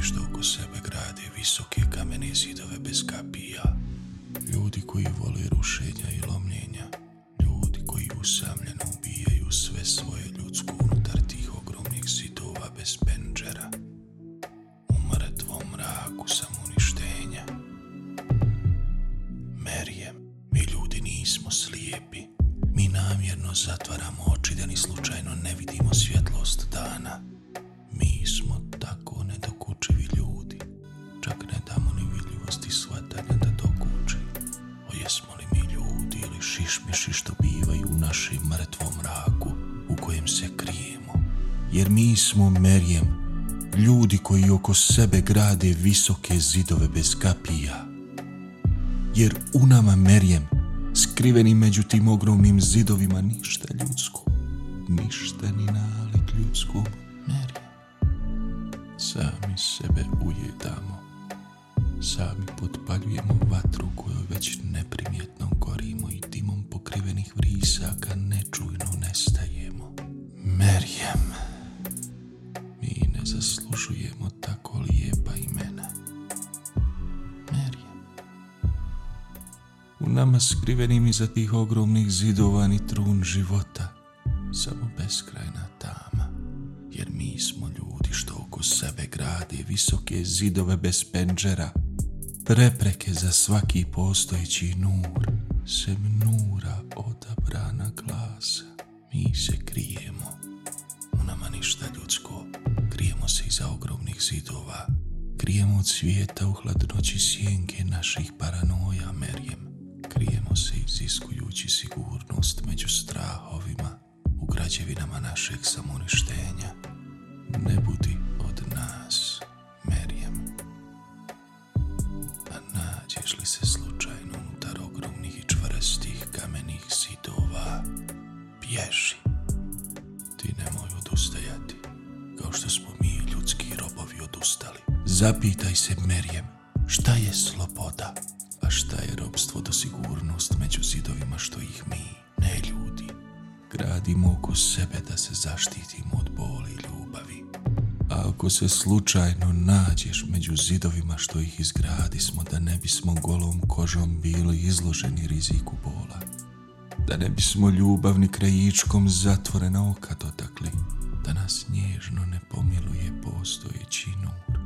što oko sebe grade visoke kamene zidove bez kapija. Ljudi koji vole rušenja i lomljenja. Ljudi koji usamljeno ubijaju sve svoje ljudsko unutar tih ogromnih zidova bez penđera. U mrtvom mraku samouništenja. Merijem, mi ljudi nismo slijepi. Mi namjerno zatvaramo oči da ni slučajno ne vidimo svjetlost dana. Vidljivosti shvatanja da dokuči. O jesmo li mi ljudi ili šišmiši što bivaju u našem mrtvom mraku u kojem se krijemo. Jer mi smo Merijem, ljudi koji oko sebe grade visoke zidove bez kapija. Jer u nama Merijem, skriveni među tim ogromnim zidovima ništa ljudsko, ništa ni nalik ljudskom Merijem. Sami sebe ujedamo, sami potpaljujemo vatru kojoj već neprimjetno gorimo i dimom pokrivenih vrisaka nečujno nestajemo. Merijem, mi ne zaslužujemo tako lijepa imena. Merijem. U nama skrivenim iza tih ogromnih zidova ni trun života, samo beskrajna tama, jer mi smo ljudi što oko sebe grade visoke zidove bez penđera, prepreke za svaki postojeći nur, sem nura odabrana glasa. Mi se krijemo, u nama ništa ljudsko, krijemo se iza ogromnih zidova, krijemo od svijeta u hladnoći sjenke naših paranoja Merijem, krijemo se iziskujući sigurnost među strahovima u građevinama našeg samoništenja. Ne budi od nas, nađeš li se slučajno unutar ogromnih i čvrstih kamenih zidova, bježi. Ti nemoj odustajati, kao što smo mi ljudski robovi odustali. Zapitaj se, Merijem, šta je sloboda, a šta je robstvo do sigurnost među zidovima što ih mi, ne ljudi, gradimo oko sebe da se zaštitimo od boli ako se slučajno nađeš među zidovima što ih izgradi smo da ne bismo golom kožom bili izloženi riziku bola, da ne bismo ljubavni krajičkom zatvorena oka dotakli, da nas nježno ne pomiluje postojeći nur,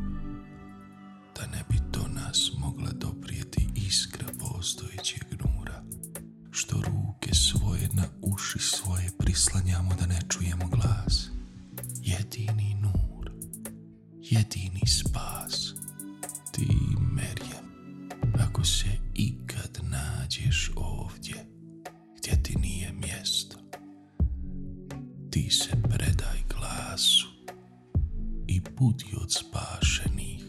da ne bi do nas mogla doprijeti iskra postojećeg nura, što ruke svoje na uši svoje prislanjamo jedini spas, ti Merjem, ako se ikad nađeš ovdje, gdje ti nije mjesto, ti se predaj glasu i budi od spašeni